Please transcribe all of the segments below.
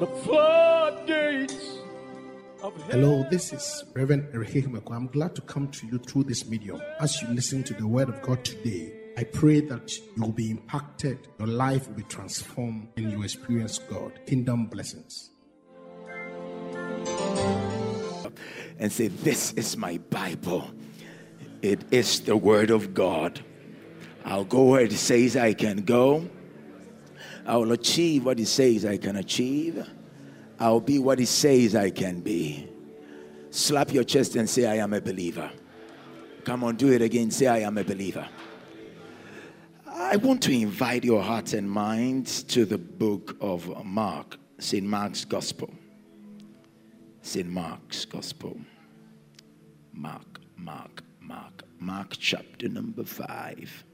The floodgates of Hello, this is Reverend Erike Himeko. I'm glad to come to you through this medium. As you listen to the word of God today, I pray that you will be impacted, your life will be transformed, and you experience God. Kingdom blessings. and say, This is my Bible. It is the Word of God. I'll go where it says I can go. I will achieve what he says I can achieve. I'll be what he says I can be. Slap your chest and say, I am a believer. Come on, do it again. Say, I am a believer. I want to invite your hearts and minds to the book of Mark, St. Mark's Gospel. St. Mark's Gospel. Mark, Mark, Mark, Mark chapter number five.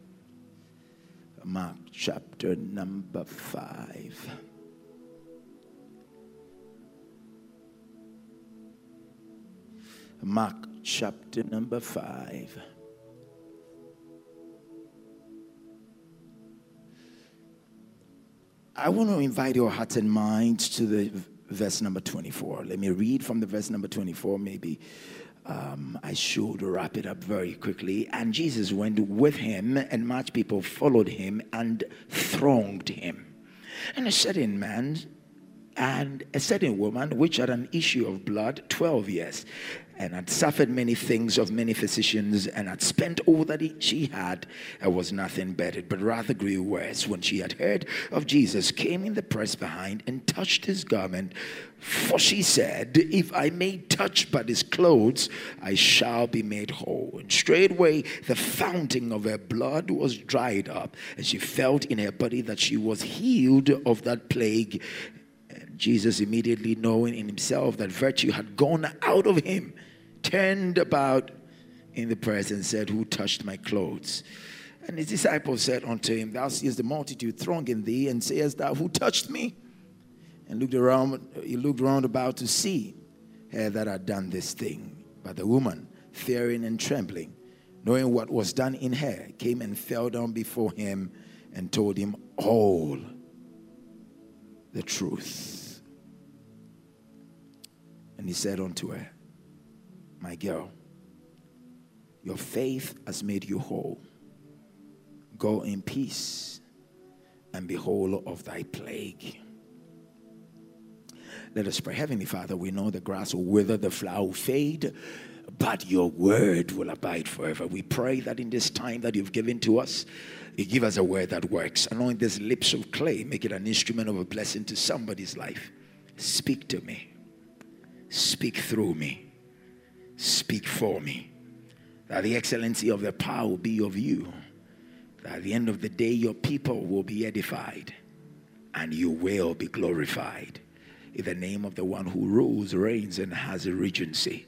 Mark chapter number five. Mark chapter number five. I want to invite your hearts and minds to the verse number 24. Let me read from the verse number 24. Maybe um, I should wrap it up very quickly. And Jesus went with him, and much people followed him and thronged him. And a certain man and a certain woman which had an issue of blood 12 years and had suffered many things of many physicians and had spent all that he, she had and was nothing bettered but rather grew worse when she had heard of jesus came in the press behind and touched his garment. For she said if i may touch but his clothes i shall be made whole. And straightway the fountain of her blood was dried up and she felt in her body that she was healed of that plague Jesus, immediately knowing in himself that virtue had gone out of him, turned about in the press and said, Who touched my clothes? And his disciples said unto him, Thou seest the multitude thronging thee, and sayest thou, Who touched me? And looked around, he looked round about to see her that had done this thing. But the woman, fearing and trembling, knowing what was done in her, came and fell down before him and told him all the truth. And he said unto her, My girl, your faith has made you whole. Go in peace and be whole of thy plague. Let us pray. Heavenly Father, we know the grass will wither, the flower will fade, but your word will abide forever. We pray that in this time that you've given to us, you give us a word that works. Anoint these lips of clay, make it an instrument of a blessing to somebody's life. Speak to me. Speak through me. Speak for me. That the excellency of the power will be of you. That at the end of the day, your people will be edified and you will be glorified. In the name of the one who rules, reigns, and has a regency,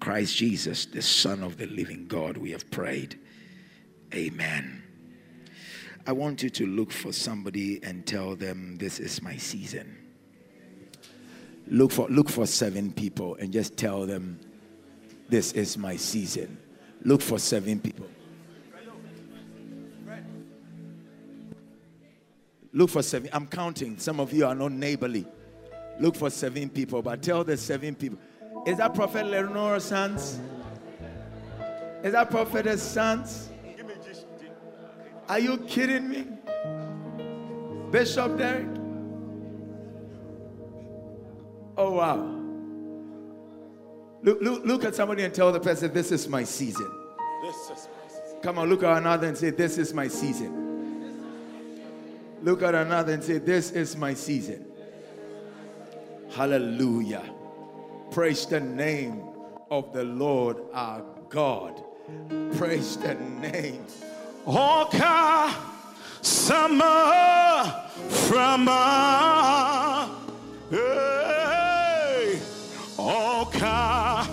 Christ Jesus, the Son of the living God, we have prayed. Amen. I want you to look for somebody and tell them, This is my season. Look for, look for seven people and just tell them, This is my season. Look for seven people. Look for seven. I'm counting. Some of you are not neighborly. Look for seven people, but tell the seven people. Is that Prophet Lenore's sons? Is that Prophetess sons? Are you kidding me? Bishop Derek? Oh, wow. Look, look, look at somebody and tell the person, This is my season. This is my season. Come on, look at another and say, This is my season. Look at another and say, This is my season. Hallelujah. Praise the name of the Lord our God. Praise the name. Oka summer from Oka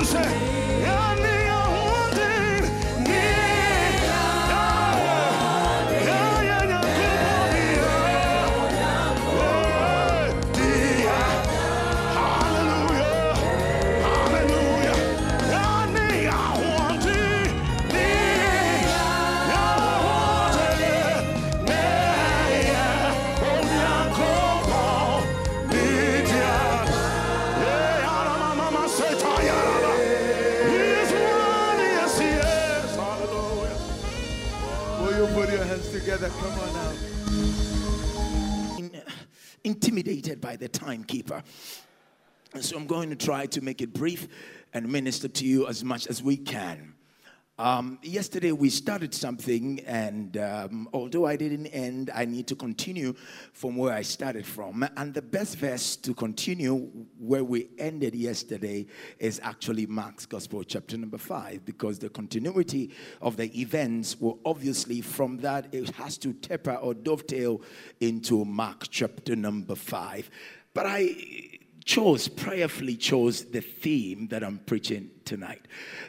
Sürse. I'm going to try to make it brief and minister to you as much as we can. Um, yesterday we started something, and um, although I didn't end, I need to continue from where I started from. And the best verse to continue where we ended yesterday is actually Mark's Gospel, chapter number five, because the continuity of the events will obviously from that it has to taper or dovetail into Mark chapter number five. But I chose, prayerfully chose the theme that I'm preaching tonight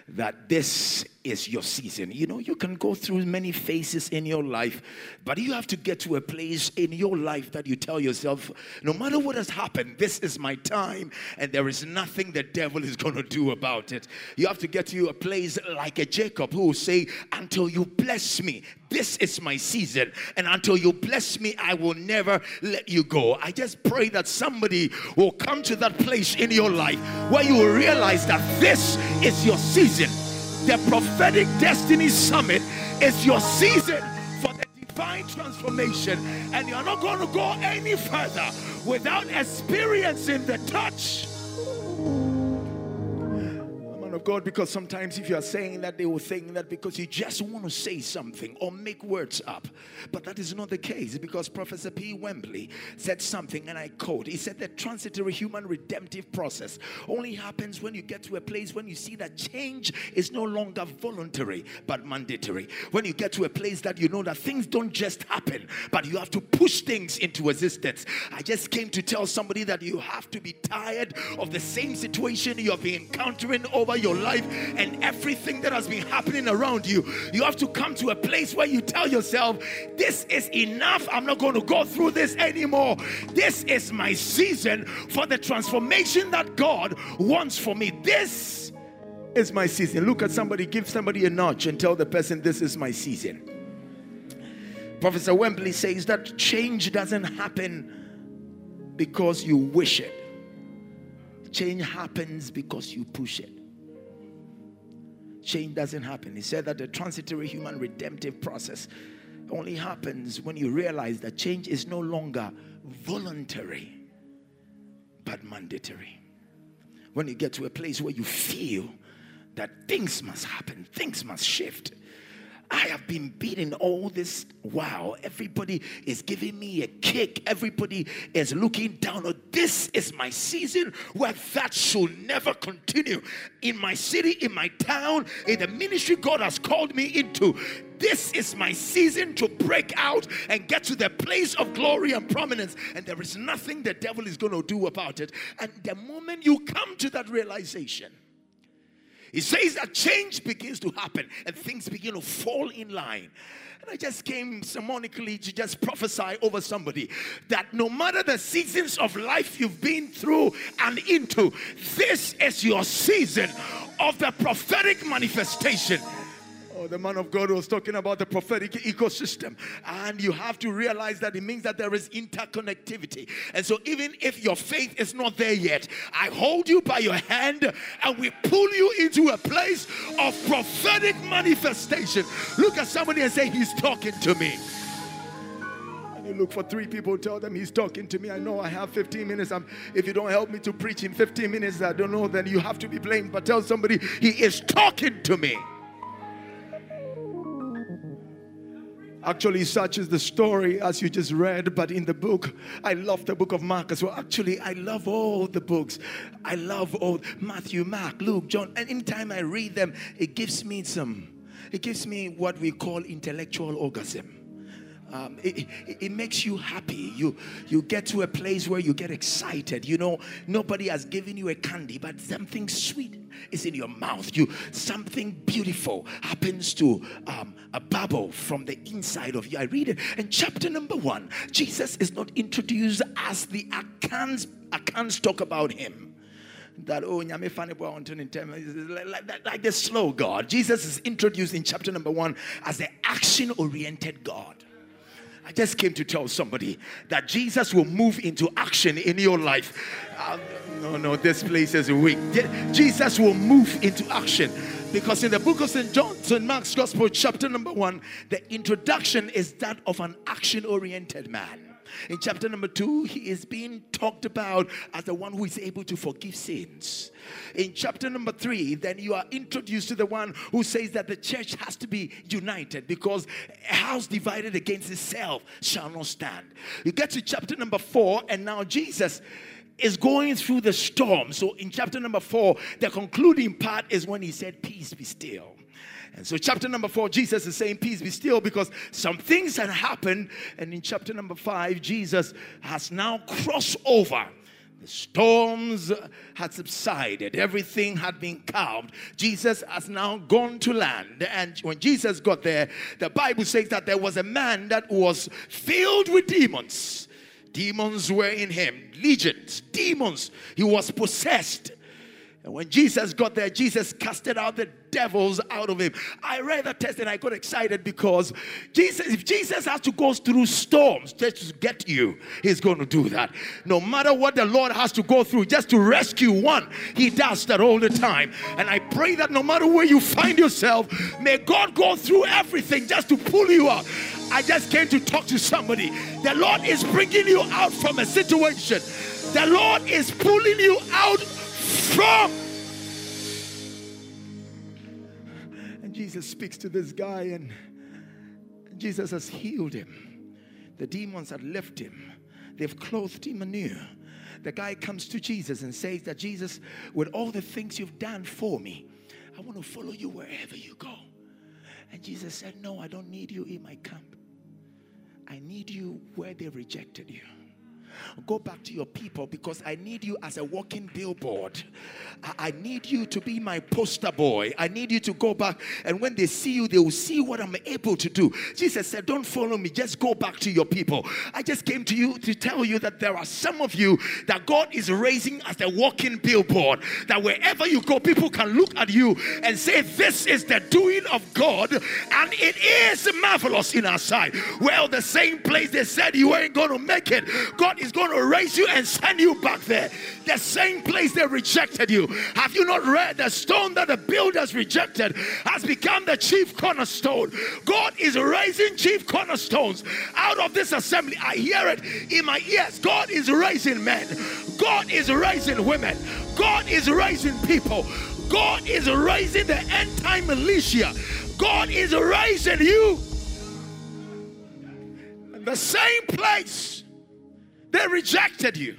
that this is your season. You know, you can go through many phases in your life, but you have to get to a place in your life that you tell yourself, no matter what has happened, this is my time, and there is nothing the devil is going to do about it. You have to get to a place like a Jacob who will say, Until you bless me, this is my season, and until you bless me, I will never let you go. I just pray that somebody will come to that place in your life where you will realize that this is your season. The prophetic destiny summit is your season for the divine transformation, and you're not going to go any further without experiencing the touch. Of God, because sometimes if you are saying that, they will think that because you just want to say something or make words up. But that is not the case because Professor P. Wembley said something, and I quote He said, The transitory human redemptive process only happens when you get to a place when you see that change is no longer voluntary but mandatory. When you get to a place that you know that things don't just happen, but you have to push things into existence. I just came to tell somebody that you have to be tired of the same situation you have been encountering over your life and everything that has been happening around you. You have to come to a place where you tell yourself, This is enough. I'm not going to go through this anymore. This is my season for the transformation that God wants for me. This is my season. Look at somebody, give somebody a nudge and tell the person, This is my season. Professor Wembley says that change doesn't happen because you wish it, change happens because you push it. Change doesn't happen. He said that the transitory human redemptive process only happens when you realize that change is no longer voluntary but mandatory. When you get to a place where you feel that things must happen, things must shift. I have been beaten all this while. Everybody is giving me a kick. Everybody is looking down. Oh, this is my season where that should never continue. In my city, in my town, in the ministry God has called me into. This is my season to break out and get to the place of glory and prominence. And there is nothing the devil is going to do about it. And the moment you come to that realization, he says that change begins to happen and things begin to fall in line. And I just came sermonically to just prophesy over somebody that no matter the seasons of life you've been through and into, this is your season of the prophetic manifestation. Oh, the man of God was talking about the prophetic ecosystem. And you have to realize that it means that there is interconnectivity. And so, even if your faith is not there yet, I hold you by your hand and we pull you into a place of prophetic manifestation. Look at somebody and say, He's talking to me. You look for three people, tell them he's talking to me. I know I have 15 minutes. I'm, if you don't help me to preach in 15 minutes, I don't know, then you have to be blamed. But tell somebody he is talking to me. Actually, such is the story as you just read, but in the book, I love the book of Mark as well. Actually, I love all the books. I love all Matthew, Mark, Luke, John. And anytime I read them, it gives me some, it gives me what we call intellectual orgasm. Um, it, it, makes you happy. You you get to a place where you get excited. You know, nobody has given you a candy, but something sweet is in your mouth. You something beautiful happens to um, a bubble from the inside of you. I read it, in chapter number one, Jesus is not introduced as the Akans. Akans talk about him that oh nyame funny boy on like the slow God. Jesus is introduced in chapter number one as the action-oriented God. I just came to tell somebody that Jesus will move into action in your life. Uh, no, no, this place is weak. Jesus will move into action. Because in the book of St. John, St. Mark's Gospel, chapter number one, the introduction is that of an action oriented man. In chapter number two, he is being talked about as the one who is able to forgive sins. In chapter number three, then you are introduced to the one who says that the church has to be united because a house divided against itself shall not stand. You get to chapter number four, and now Jesus is going through the storm. So in chapter number four, the concluding part is when he said, Peace be still. And so, chapter number four, Jesus is saying, Peace be still, because some things had happened. And in chapter number five, Jesus has now crossed over. The storms had subsided, everything had been calmed. Jesus has now gone to land. And when Jesus got there, the Bible says that there was a man that was filled with demons. Demons were in him, legions, demons. He was possessed. And when Jesus got there, Jesus casted out the devils out of him. I read the text and I got excited because Jesus, if Jesus has to go through storms just to get you, he's going to do that. No matter what the Lord has to go through just to rescue one, he does that all the time. And I pray that no matter where you find yourself, may God go through everything just to pull you out. I just came to talk to somebody. The Lord is bringing you out from a situation. The Lord is pulling you out from. And Jesus speaks to this guy, and Jesus has healed him. The demons had left him, they've clothed him anew. The guy comes to Jesus and says that Jesus, with all the things you've done for me, I want to follow you wherever you go. And Jesus said, No, I don't need you in my camp. I need you where they rejected you. Go back to your people because I need you as a walking billboard. I need you to be my poster boy. I need you to go back, and when they see you, they will see what I'm able to do. Jesus said, Don't follow me, just go back to your people. I just came to you to tell you that there are some of you that God is raising as a walking billboard. That wherever you go, people can look at you and say, This is the doing of God, and it is marvelous in our sight. Well, the same place they said you ain't going to make it, God is going to raise you and send you back there. The same place they rejected you. Have you not read the stone that the builders rejected has become the chief cornerstone? God is raising chief cornerstones out of this assembly. I hear it in my ears. God is raising men, God is raising women, God is raising people. God is raising the end time militia. God is raising you. The same place they rejected you.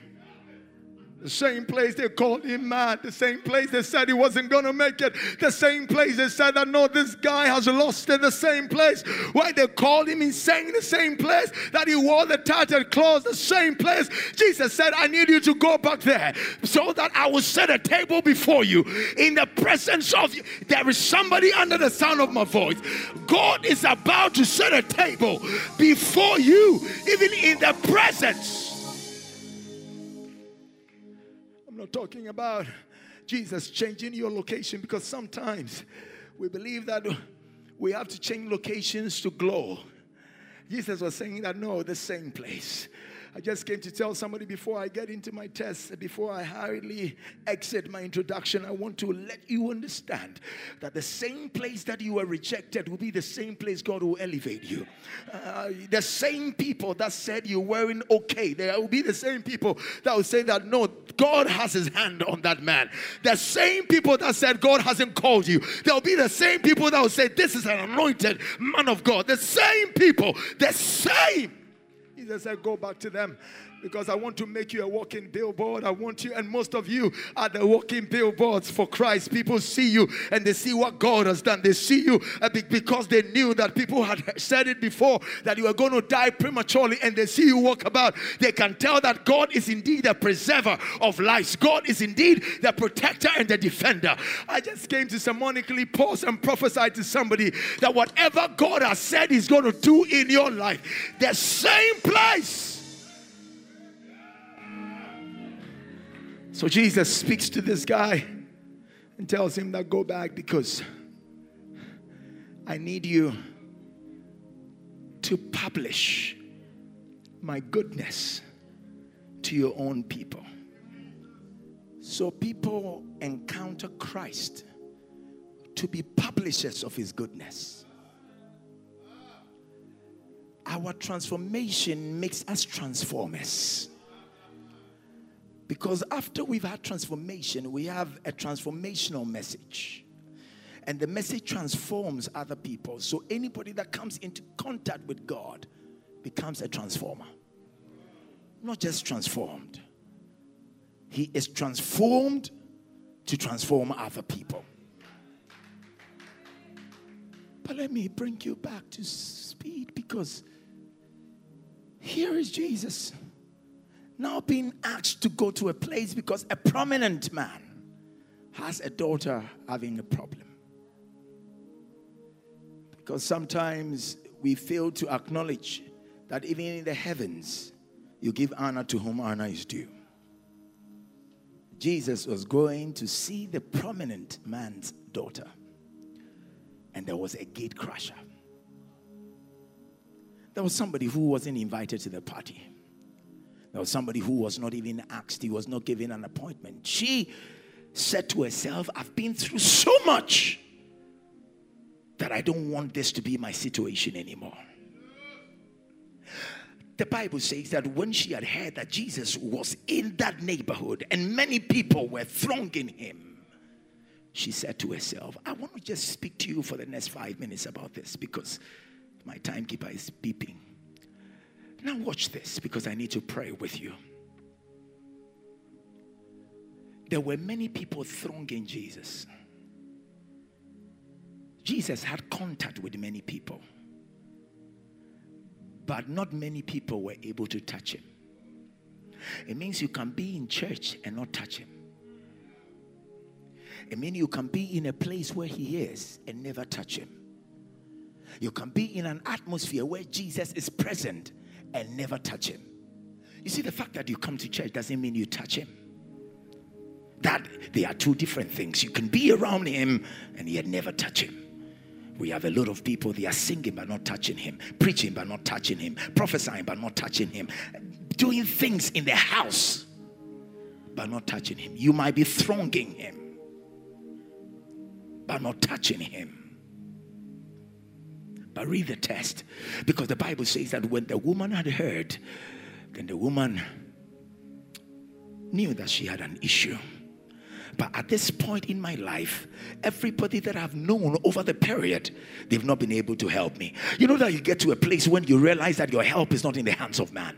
The same place they called him mad. The same place they said he wasn't going to make it. The same place they said that no, this guy has lost it. The same place why they called him insane. The same place that he wore the tattered clothes. The same place Jesus said, I need you to go back there so that I will set a table before you in the presence of you. There is somebody under the sound of my voice. God is about to set a table before you, even in the presence talking about Jesus changing your location because sometimes we believe that we have to change locations to glow. Jesus was saying that no, the same place. I just came to tell somebody before I get into my test, before I hurriedly exit my introduction, I want to let you understand that the same place that you were rejected will be the same place God will elevate you. Uh, the same people that said you weren't okay, there will be the same people that will say that no, God has his hand on that man. The same people that said God hasn't called you, there will be the same people that will say this is an anointed man of God. The same people, the same. Jesus said, Go back to them because I want to make you a walking billboard. I want you, and most of you are the walking billboards for Christ. People see you and they see what God has done. They see you uh, because they knew that people had said it before that you were going to die prematurely, and they see you walk about. They can tell that God is indeed the preserver of lives, God is indeed the protector and the defender. I just came to sermonically pause and prophesy to somebody that whatever God has said He's going to do in your life, the same place So Jesus speaks to this guy and tells him that go back because I need you to publish my goodness to your own people. So people encounter Christ to be publishers of his goodness. Our transformation makes us transformers. Because after we've had transformation, we have a transformational message. And the message transforms other people. So anybody that comes into contact with God becomes a transformer. Not just transformed, he is transformed to transform other people. But let me bring you back to speed because here is Jesus now being asked to go to a place because a prominent man has a daughter having a problem. Because sometimes we fail to acknowledge that even in the heavens, you give honor to whom honor is due. Jesus was going to see the prominent man's daughter, and there was a gate crusher. There was somebody who wasn't invited to the party. There was somebody who was not even asked, he was not given an appointment. She said to herself, I've been through so much that I don't want this to be my situation anymore. The Bible says that when she had heard that Jesus was in that neighborhood and many people were thronging him, she said to herself, I want to just speak to you for the next five minutes about this because my timekeeper is beeping. Now, watch this because I need to pray with you. There were many people thronging Jesus. Jesus had contact with many people, but not many people were able to touch him. It means you can be in church and not touch him. It means you can be in a place where he is and never touch him. You can be in an atmosphere where Jesus is present and never touch him. You see, the fact that you come to church doesn't mean you touch him. That they are two different things. You can be around him and yet never touch him. We have a lot of people, they are singing but not touching him, preaching but not touching him, prophesying but not touching him, doing things in the house but not touching him. You might be thronging him but not touching him. But read the test because the Bible says that when the woman had heard, then the woman knew that she had an issue. But at this point in my life, everybody that I've known over the period, they've not been able to help me. You know that you get to a place when you realize that your help is not in the hands of man.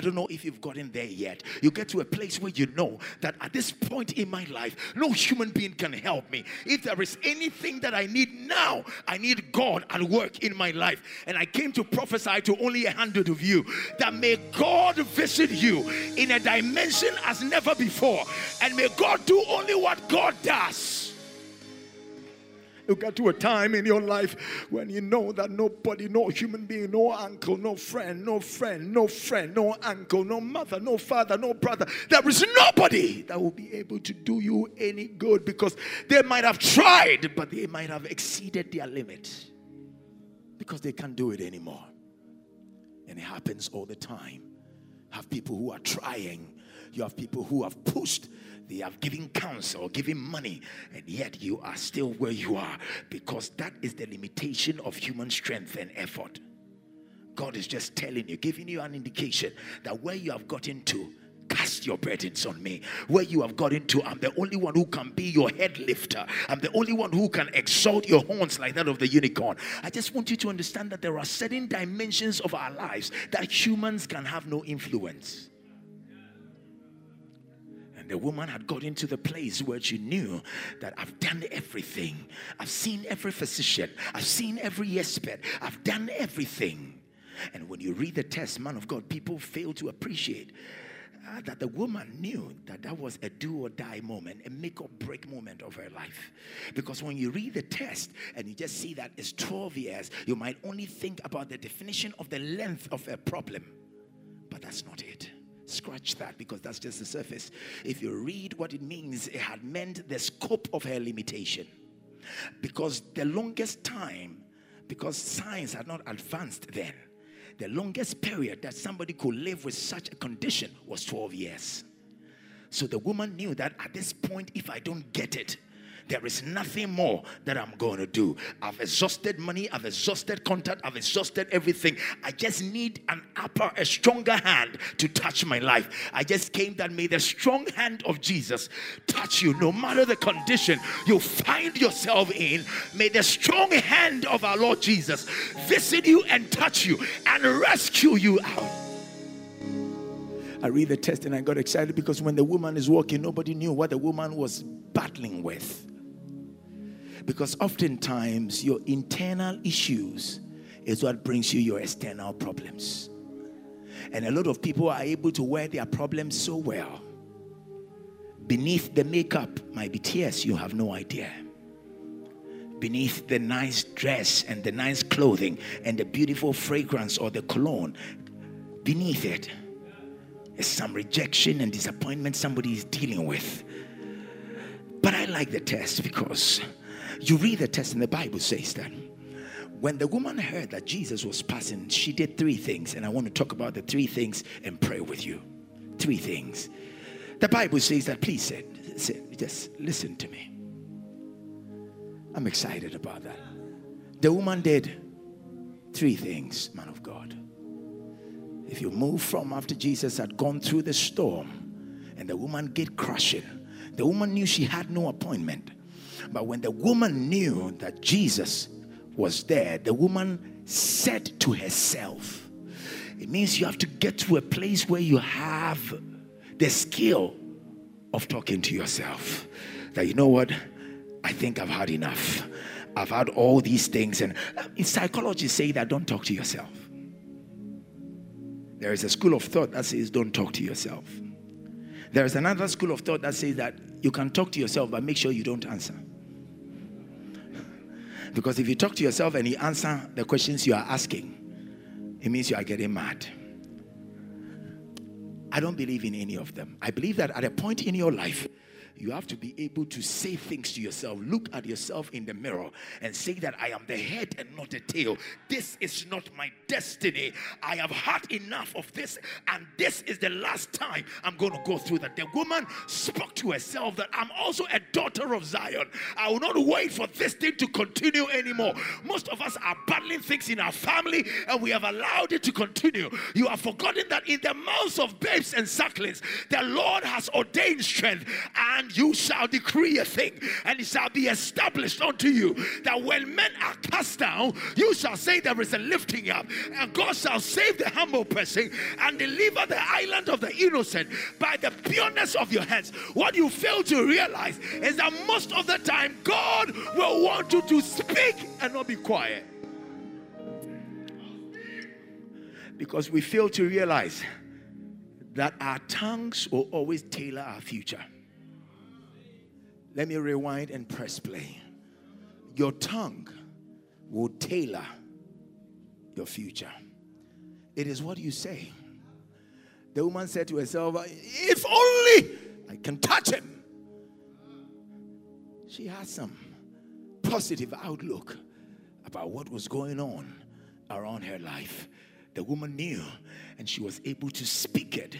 I don't know if you've gotten there yet. You get to a place where you know that at this point in my life, no human being can help me. If there is anything that I need now, I need God at work in my life. And I came to prophesy to only a hundred of you that may God visit you in a dimension as never before. And may God do only what God does. You get to a time in your life when you know that nobody, no human being, no uncle, no friend, no friend, no friend, no uncle, no mother, no father, no brother, there is nobody that will be able to do you any good because they might have tried, but they might have exceeded their limit because they can't do it anymore. And it happens all the time. Have people who are trying, you have people who have pushed they have given counsel, given money, and yet you are still where you are because that is the limitation of human strength and effort. God is just telling you, giving you an indication that where you have gotten to, cast your burdens on me. Where you have gotten to, I'm the only one who can be your head lifter. I'm the only one who can exalt your horns like that of the unicorn. I just want you to understand that there are certain dimensions of our lives that humans can have no influence the woman had got into the place where she knew that I've done everything. I've seen every physician. I've seen every expert. I've done everything. And when you read the test, man of God, people fail to appreciate uh, that the woman knew that that was a do or die moment, a make or break moment of her life. Because when you read the test and you just see that it's 12 years, you might only think about the definition of the length of a problem, but that's not it. Scratch that because that's just the surface. If you read what it means, it had meant the scope of her limitation. Because the longest time, because science had not advanced then, the longest period that somebody could live with such a condition was 12 years. So the woman knew that at this point, if I don't get it, There is nothing more that I'm going to do. I've exhausted money, I've exhausted contact, I've exhausted everything. I just need an upper, a stronger hand to touch my life. I just came that may the strong hand of Jesus touch you, no matter the condition you find yourself in. May the strong hand of our Lord Jesus visit you and touch you and rescue you out. I read the text and I got excited because when the woman is walking, nobody knew what the woman was battling with. Because oftentimes, your internal issues is what brings you your external problems. And a lot of people are able to wear their problems so well. Beneath the makeup might be tears, you have no idea. Beneath the nice dress and the nice clothing and the beautiful fragrance or the cologne, beneath it is some rejection and disappointment somebody is dealing with. But I like the test because you read the test and the Bible says that when the woman heard that Jesus was passing, she did three things. And I want to talk about the three things and pray with you. Three things. The Bible says that, please sit, sit, just listen to me. I'm excited about that. The woman did three things, man of God. If you move from after Jesus had gone through the storm and the woman get crushing, the woman knew she had no appointment. But when the woman knew that Jesus was there, the woman said to herself, it means you have to get to a place where you have the skill of talking to yourself. That you know what? I think I've had enough. I've had all these things. And uh, psychologists say that don't talk to yourself. There is a school of thought that says don't talk to yourself. There is another school of thought that says that you can talk to yourself, but make sure you don't answer. Because if you talk to yourself and you answer the questions you are asking, it means you are getting mad. I don't believe in any of them. I believe that at a point in your life, you have to be able to say things to yourself. Look at yourself in the mirror and say that I am the head and not the tail. This is not my destiny. I have had enough of this, and this is the last time I'm going to go through that. The woman spoke to herself that I'm also a daughter of Zion. I will not wait for this thing to continue anymore. Most of us are battling things in our family, and we have allowed it to continue. You have forgotten that in the mouths of babes and sucklings, the Lord has ordained strength and you shall decree a thing, and it shall be established unto you that when men are cast down, you shall say there is a lifting up, and God shall save the humble person and deliver the island of the innocent by the pureness of your hands. What you fail to realize is that most of the time, God will want you to speak and not be quiet. Because we fail to realize that our tongues will always tailor our future. Let me rewind and press play. Your tongue will tailor your future. It is what you say. The woman said to herself, If only I can touch him. She had some positive outlook about what was going on around her life. The woman knew and she was able to speak it.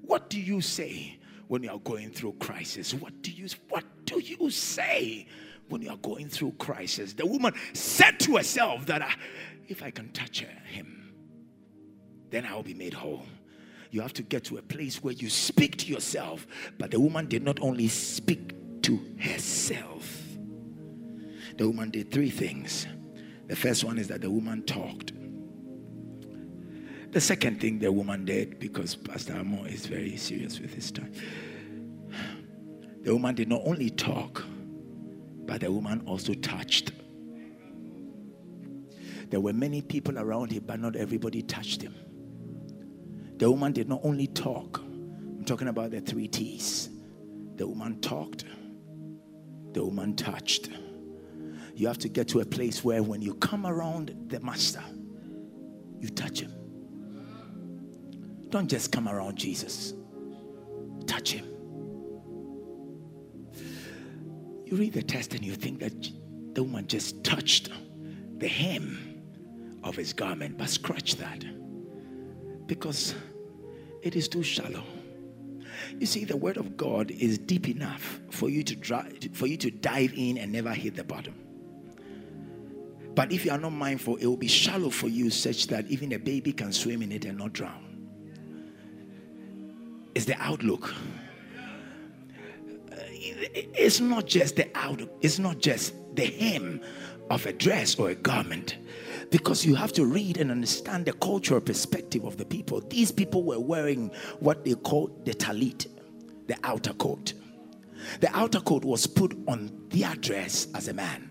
What do you say when you are going through crisis? What do you what do you say when you are going through crisis? The woman said to herself that ah, if I can touch him, then I will be made whole. You have to get to a place where you speak to yourself. But the woman did not only speak to herself. The woman did three things. The first one is that the woman talked. The second thing the woman did, because Pastor Amo is very serious with his time, the woman did not only talk, but the woman also touched. There were many people around him, but not everybody touched him. The woman did not only talk, I'm talking about the three T's. The woman talked, the woman touched. You have to get to a place where when you come around the master, you touch him. Don't just come around Jesus, touch him. Read the text and you think that the woman just touched the hem of his garment, but scratch that because it is too shallow. You see, the word of God is deep enough for you to dri- for you to dive in and never hit the bottom. But if you are not mindful, it will be shallow for you, such that even a baby can swim in it and not drown. It's the outlook. It's not just the outlook, it's not just the hem of a dress or a garment. Because you have to read and understand the cultural perspective of the people. These people were wearing what they call the talit, the outer coat. The outer coat was put on their dress as a man.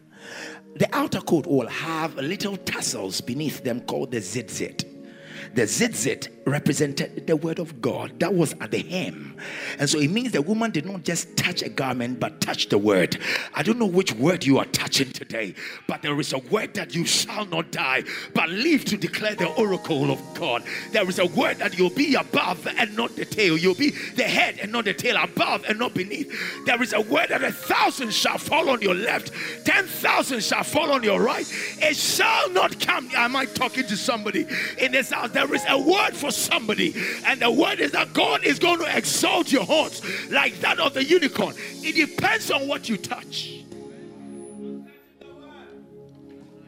The outer coat will have little tassels beneath them called the zitzit. The zitzit represented the word of God that was at the hem. And so it means the woman did not just touch a garment, but touch the word. I don't know which word you are touching today, but there is a word that you shall not die, but live to declare the oracle of God. There is a word that you'll be above and not the tail. You'll be the head and not the tail, above and not beneath. There is a word that a thousand shall fall on your left, ten thousand shall fall on your right. It shall not come. Am I talking to somebody in this house? There is a word for somebody, and the word is that God is going to exalt your horns like that of the unicorn. It depends on what you touch.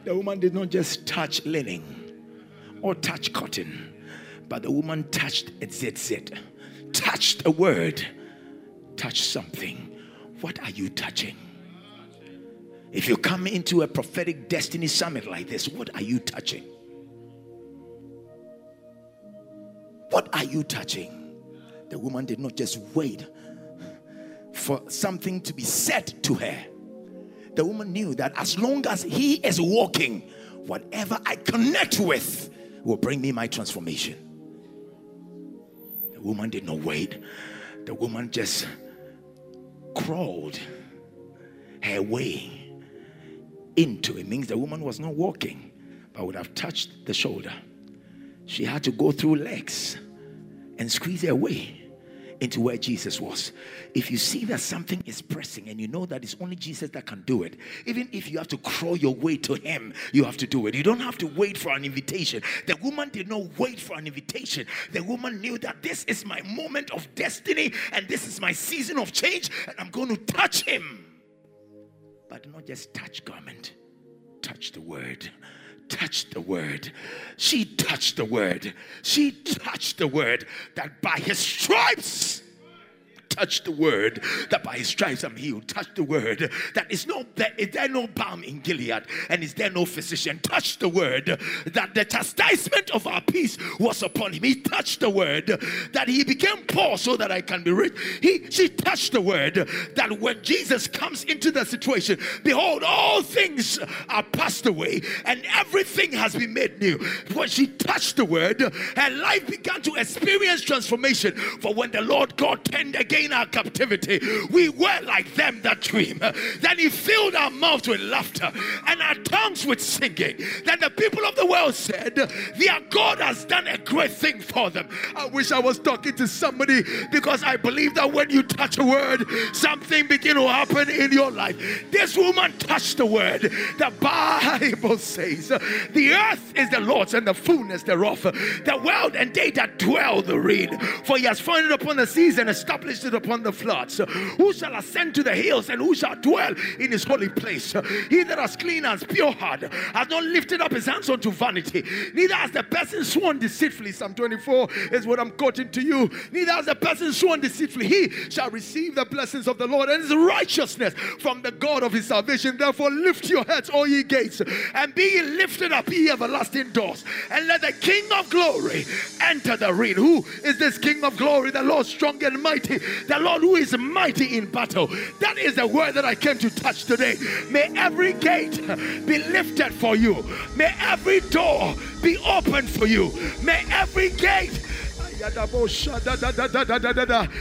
The woman did not just touch linen or touch cotton, but the woman touched it, zit, zit, touched a word, touched something. What are you touching? If you come into a prophetic destiny summit like this, what are you touching? What are you touching? The woman did not just wait for something to be said to her. The woman knew that as long as he is walking, whatever I connect with will bring me my transformation. The woman did not wait. The woman just crawled her way into it. Means the woman was not walking, but would have touched the shoulder. She had to go through legs and squeeze her way into where Jesus was. If you see that something is pressing and you know that it's only Jesus that can do it, even if you have to crawl your way to Him, you have to do it. You don't have to wait for an invitation. The woman did not wait for an invitation. The woman knew that this is my moment of destiny and this is my season of change, and I'm going to touch Him. But not just touch garment, touch the word touched the word. She touched the word. She touched the word that by his stripes touch the word that by his stripes I'm healed. Touch the word that is no is there no balm in Gilead and is there no physician. Touch the word that the chastisement of our peace was upon him. He touched the word that he became poor so that I can be rich. He she touched the word that when Jesus comes into the situation, behold, all things are passed away and everything has been made new. When she touched the word, her life began to experience transformation. For when the Lord God turned again our captivity, we were like them that dream. Then he filled our mouths with laughter and our tongues with singing. Then the people of the world said, Their God has done a great thing for them. I wish I was talking to somebody because I believe that when you touch a word, something begin to happen in your life. This woman touched the word. The Bible says, The earth is the Lord's and the fullness thereof, the world and they that dwell therein. For he has founded upon the seas and established it upon the floods. Who shall ascend to the hills and who shall dwell in his holy place? He that has clean hands, pure heart, has not lifted up his hands unto vanity, neither has the person sworn deceitfully. Psalm 24 is what I'm quoting to you. Neither has the person sworn deceitfully. He shall receive the blessings of the Lord and his righteousness from the God of his salvation. Therefore, lift your heads, all ye gates, and be ye lifted up, ye everlasting doors, and let the King of glory enter the ring. Who is this King of glory? The Lord strong and mighty, the Lord who is mighty in battle. That is the word that I came to touch today. May every gate be lifted for you. May every door be open for you. May every gate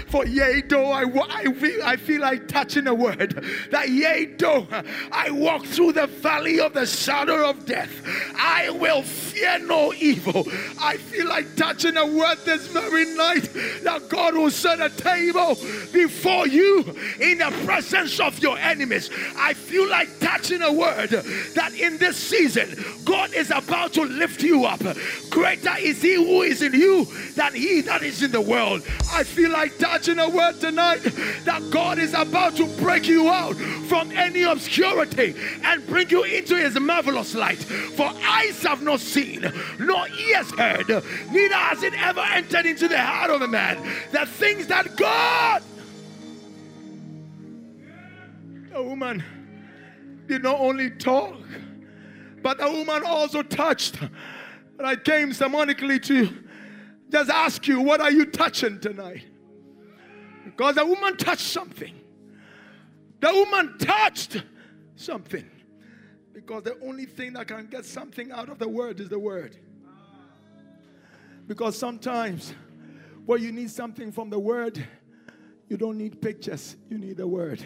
for yea, though I, I, feel, I feel like touching a word, that yea, though I walk through the valley of the shadow of death, I will fear no evil. I feel like touching a word this very night that God will set a table before you in the presence of your enemies. I feel like touching a word that in this season, God is about to lift you up. Greater is He who is in you than He that is in the world. I feel like touching a word tonight that God is about to break you out from any obscurity and bring you into his marvelous light. For eyes have not seen, nor ears heard, neither has it ever entered into the heart of a man the things that God. The woman did not only talk, but the woman also touched. But I came symbolically to just ask you, what are you touching tonight? Because the woman touched something. The woman touched something. Because the only thing that can get something out of the word is the word. Because sometimes when you need something from the word, you don't need pictures, you need the word.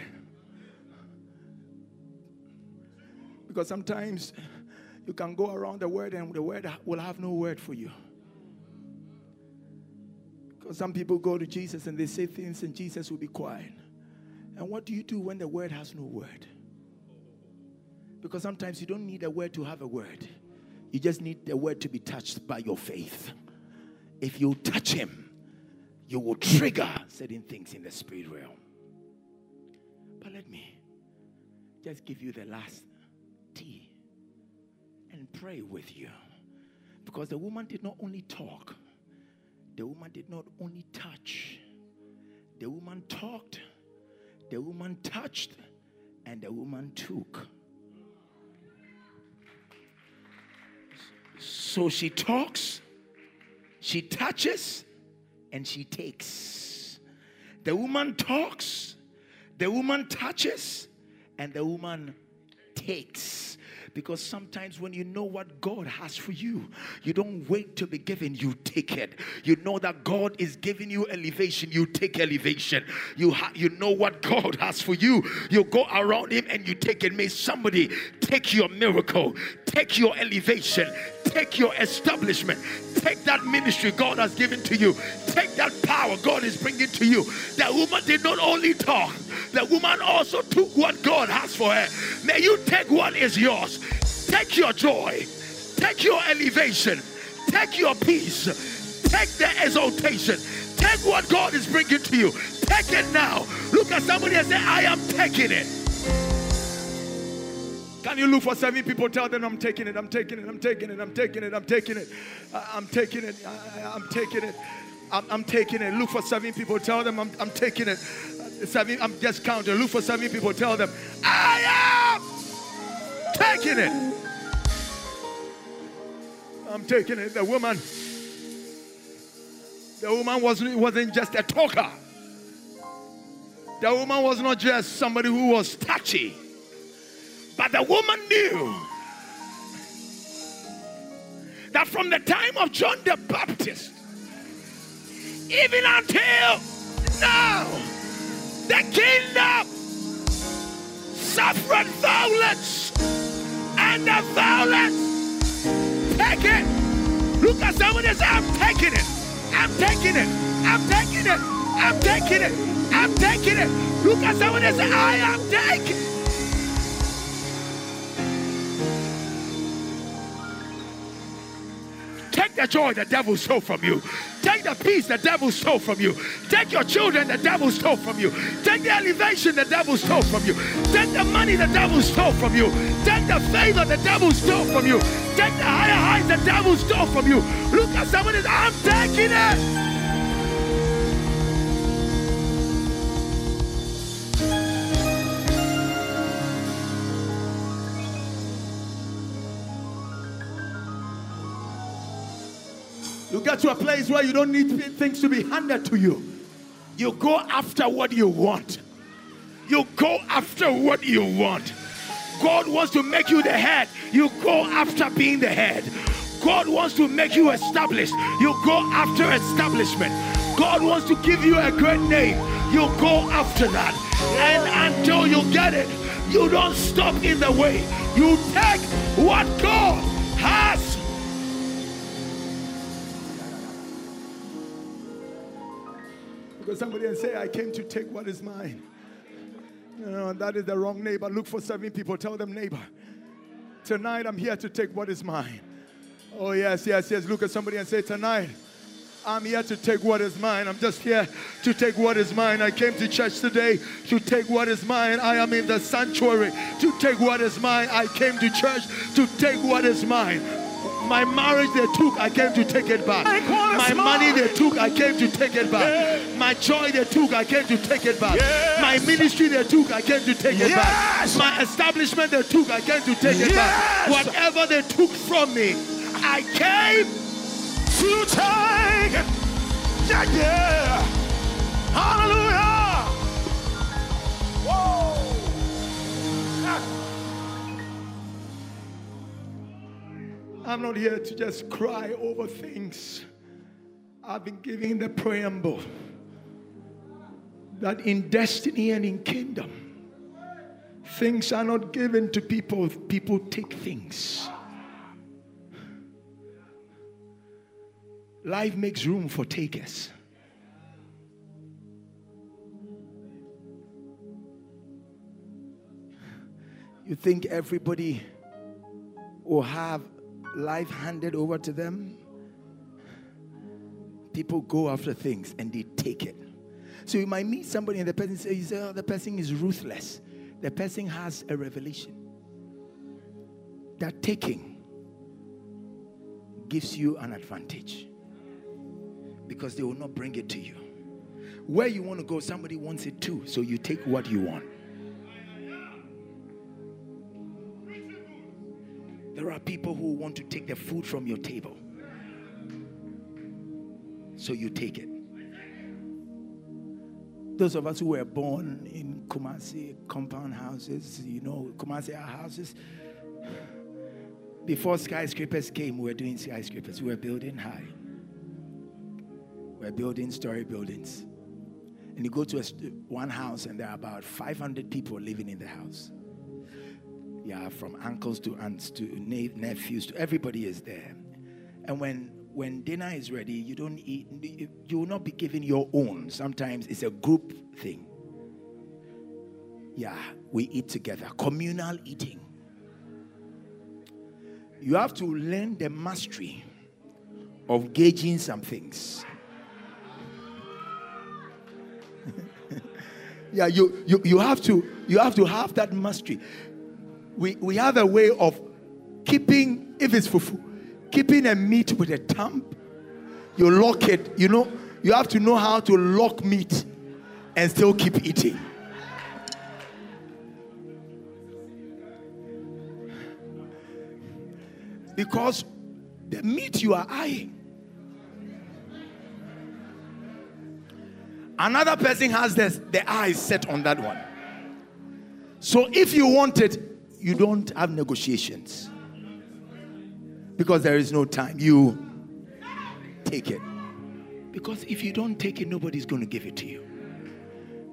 Because sometimes you can go around the word and the word will have no word for you. Because some people go to Jesus and they say things and Jesus will be quiet. And what do you do when the word has no word? Because sometimes you don't need a word to have a word. You just need the word to be touched by your faith. If you touch him, you will trigger certain things in the spirit realm. But let me just give you the last T and pray with you. Because the woman did not only talk, the woman did not only touch, the woman talked, the woman touched, and the woman took. So she talks, she touches, and she takes. The woman talks, the woman touches, and the woman takes. Because sometimes when you know what God has for you, you don't wait to be given, you take it. You know that God is giving you elevation, you take elevation. You, ha- you know what God has for you, you go around Him and you take it. May somebody take your miracle, take your elevation, take your establishment, take that ministry God has given to you, take that power God is bringing to you. The woman did not only talk, the woman also took what God has for her. May you take what is yours, take your joy, take your elevation, take your peace, take the exaltation, take what God is bringing to you. Take it now. Look at somebody and say, I am taking it. Can you look for seven people? Tell them I'm taking it, I'm taking it, I'm taking it, I'm taking it, I'm taking it, I'm taking it, I'm taking it, I'm, taking it. Look for seven people. Tell them I'm, I'm taking it. Seven, I'm just counting. Look for seven people. Tell them I am taking it. I'm taking it. The woman, the woman wasn't, wasn't just a talker. The woman was not just somebody who was touchy. But the woman knew that from the time of John the Baptist, even until now, the kingdom suffered violence, and the violence take it. Look at someone and say, I'm taking it. I'm taking it. I'm taking it. I'm taking it. I'm taking it. Look at someone and say, I am taking it. The joy the devil stole from you. Take the peace the devil stole from you. Take your children the devil stole from you. Take the elevation the devil stole from you. Take the money the devil stole from you. Take the favor the devil stole from you. Take the higher heights the devil stole from you. Look at somebody, I'm taking it. You get to a place where you don't need things to be handed to you. You go after what you want. You go after what you want. God wants to make you the head. You go after being the head. God wants to make you established. You go after establishment. God wants to give you a great name. You go after that. And until you get it, you don't stop in the way. You take what God Because somebody and say, I came to take what is mine. No, that is the wrong neighbor. Look for seven people. Tell them, neighbor, tonight I'm here to take what is mine. Oh, yes, yes, yes. Look at somebody and say, tonight I'm here to take what is mine. I'm just here to take what is mine. I came to church today to take what is mine. I am in the sanctuary to take what is mine. I came to church to take what is mine. My marriage they took, I came to take it back. Take what is My money they took, I came to take it back. Yeah. My joy they took, I came to take it back. Yes. My ministry they took, I came to take it Yes. back. My establishment they took, I came to take it back. Whatever they took from me, I came to take it. Yeah, yeah. Hallelujah. Whoa. I'm not here to just cry over things. I've been giving the preamble that in destiny and in kingdom, things are not given to people, people take things. Life makes room for takers. You think everybody will have life handed over to them? People go after things and they take it. So you might meet somebody and the person says, oh, the person is ruthless. The person has a revelation. That taking gives you an advantage because they will not bring it to you. Where you want to go, somebody wants it too. So you take what you want. There are people who want to take the food from your table. So you take it. Those of us who were born in Kumasi compound houses, you know, Kumasi houses, before skyscrapers came, we were doing skyscrapers. We were building high. We were building story buildings. And you go to a, one house, and there are about 500 people living in the house. Yeah, from uncles to aunts to ne- nephews to everybody is there. And when when dinner is ready, you don't eat. You will not be given your own. Sometimes it's a group thing. Yeah, we eat together. Communal eating. You have to learn the mastery of gauging some things. yeah, you, you, you have to you have to have that mastery. We we have a way of keeping if it's fufu, keeping a meat with a thumb. You lock it, you know, you have to know how to lock meat and still keep eating. Because the meat you are eyeing, another person has this, the eyes set on that one. So if you want it, you don't have negotiations because there is no time. You take it. Because if you don't take it, nobody's going to give it to you.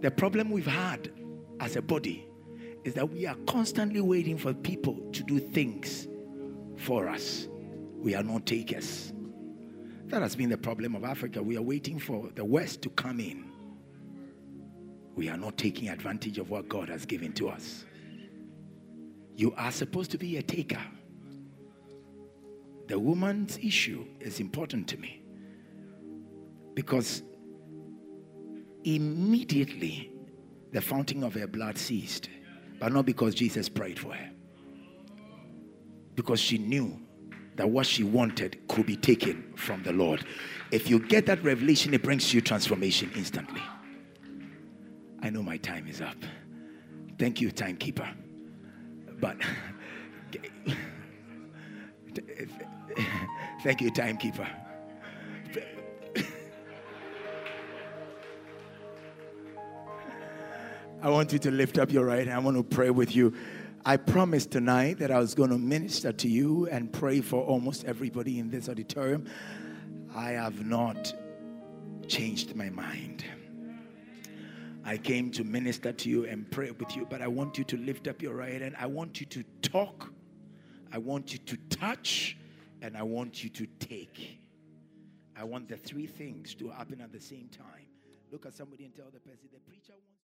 The problem we've had as a body is that we are constantly waiting for people to do things for us. We are not takers. That has been the problem of Africa. We are waiting for the West to come in. We are not taking advantage of what God has given to us. You are supposed to be a taker. The woman's issue is important to me because immediately the fountain of her blood ceased, but not because Jesus prayed for her, because she knew that what she wanted could be taken from the Lord. If you get that revelation, it brings you transformation instantly. I know my time is up. Thank you, timekeeper. But thank you, timekeeper. I want you to lift up your right hand. I want to pray with you. I promised tonight that I was going to minister to you and pray for almost everybody in this auditorium. I have not changed my mind. I came to minister to you and pray with you, but I want you to lift up your right hand. I want you to talk, I want you to touch, and I want you to take. I want the three things to happen at the same time. Look at somebody and tell the person, the preacher wants.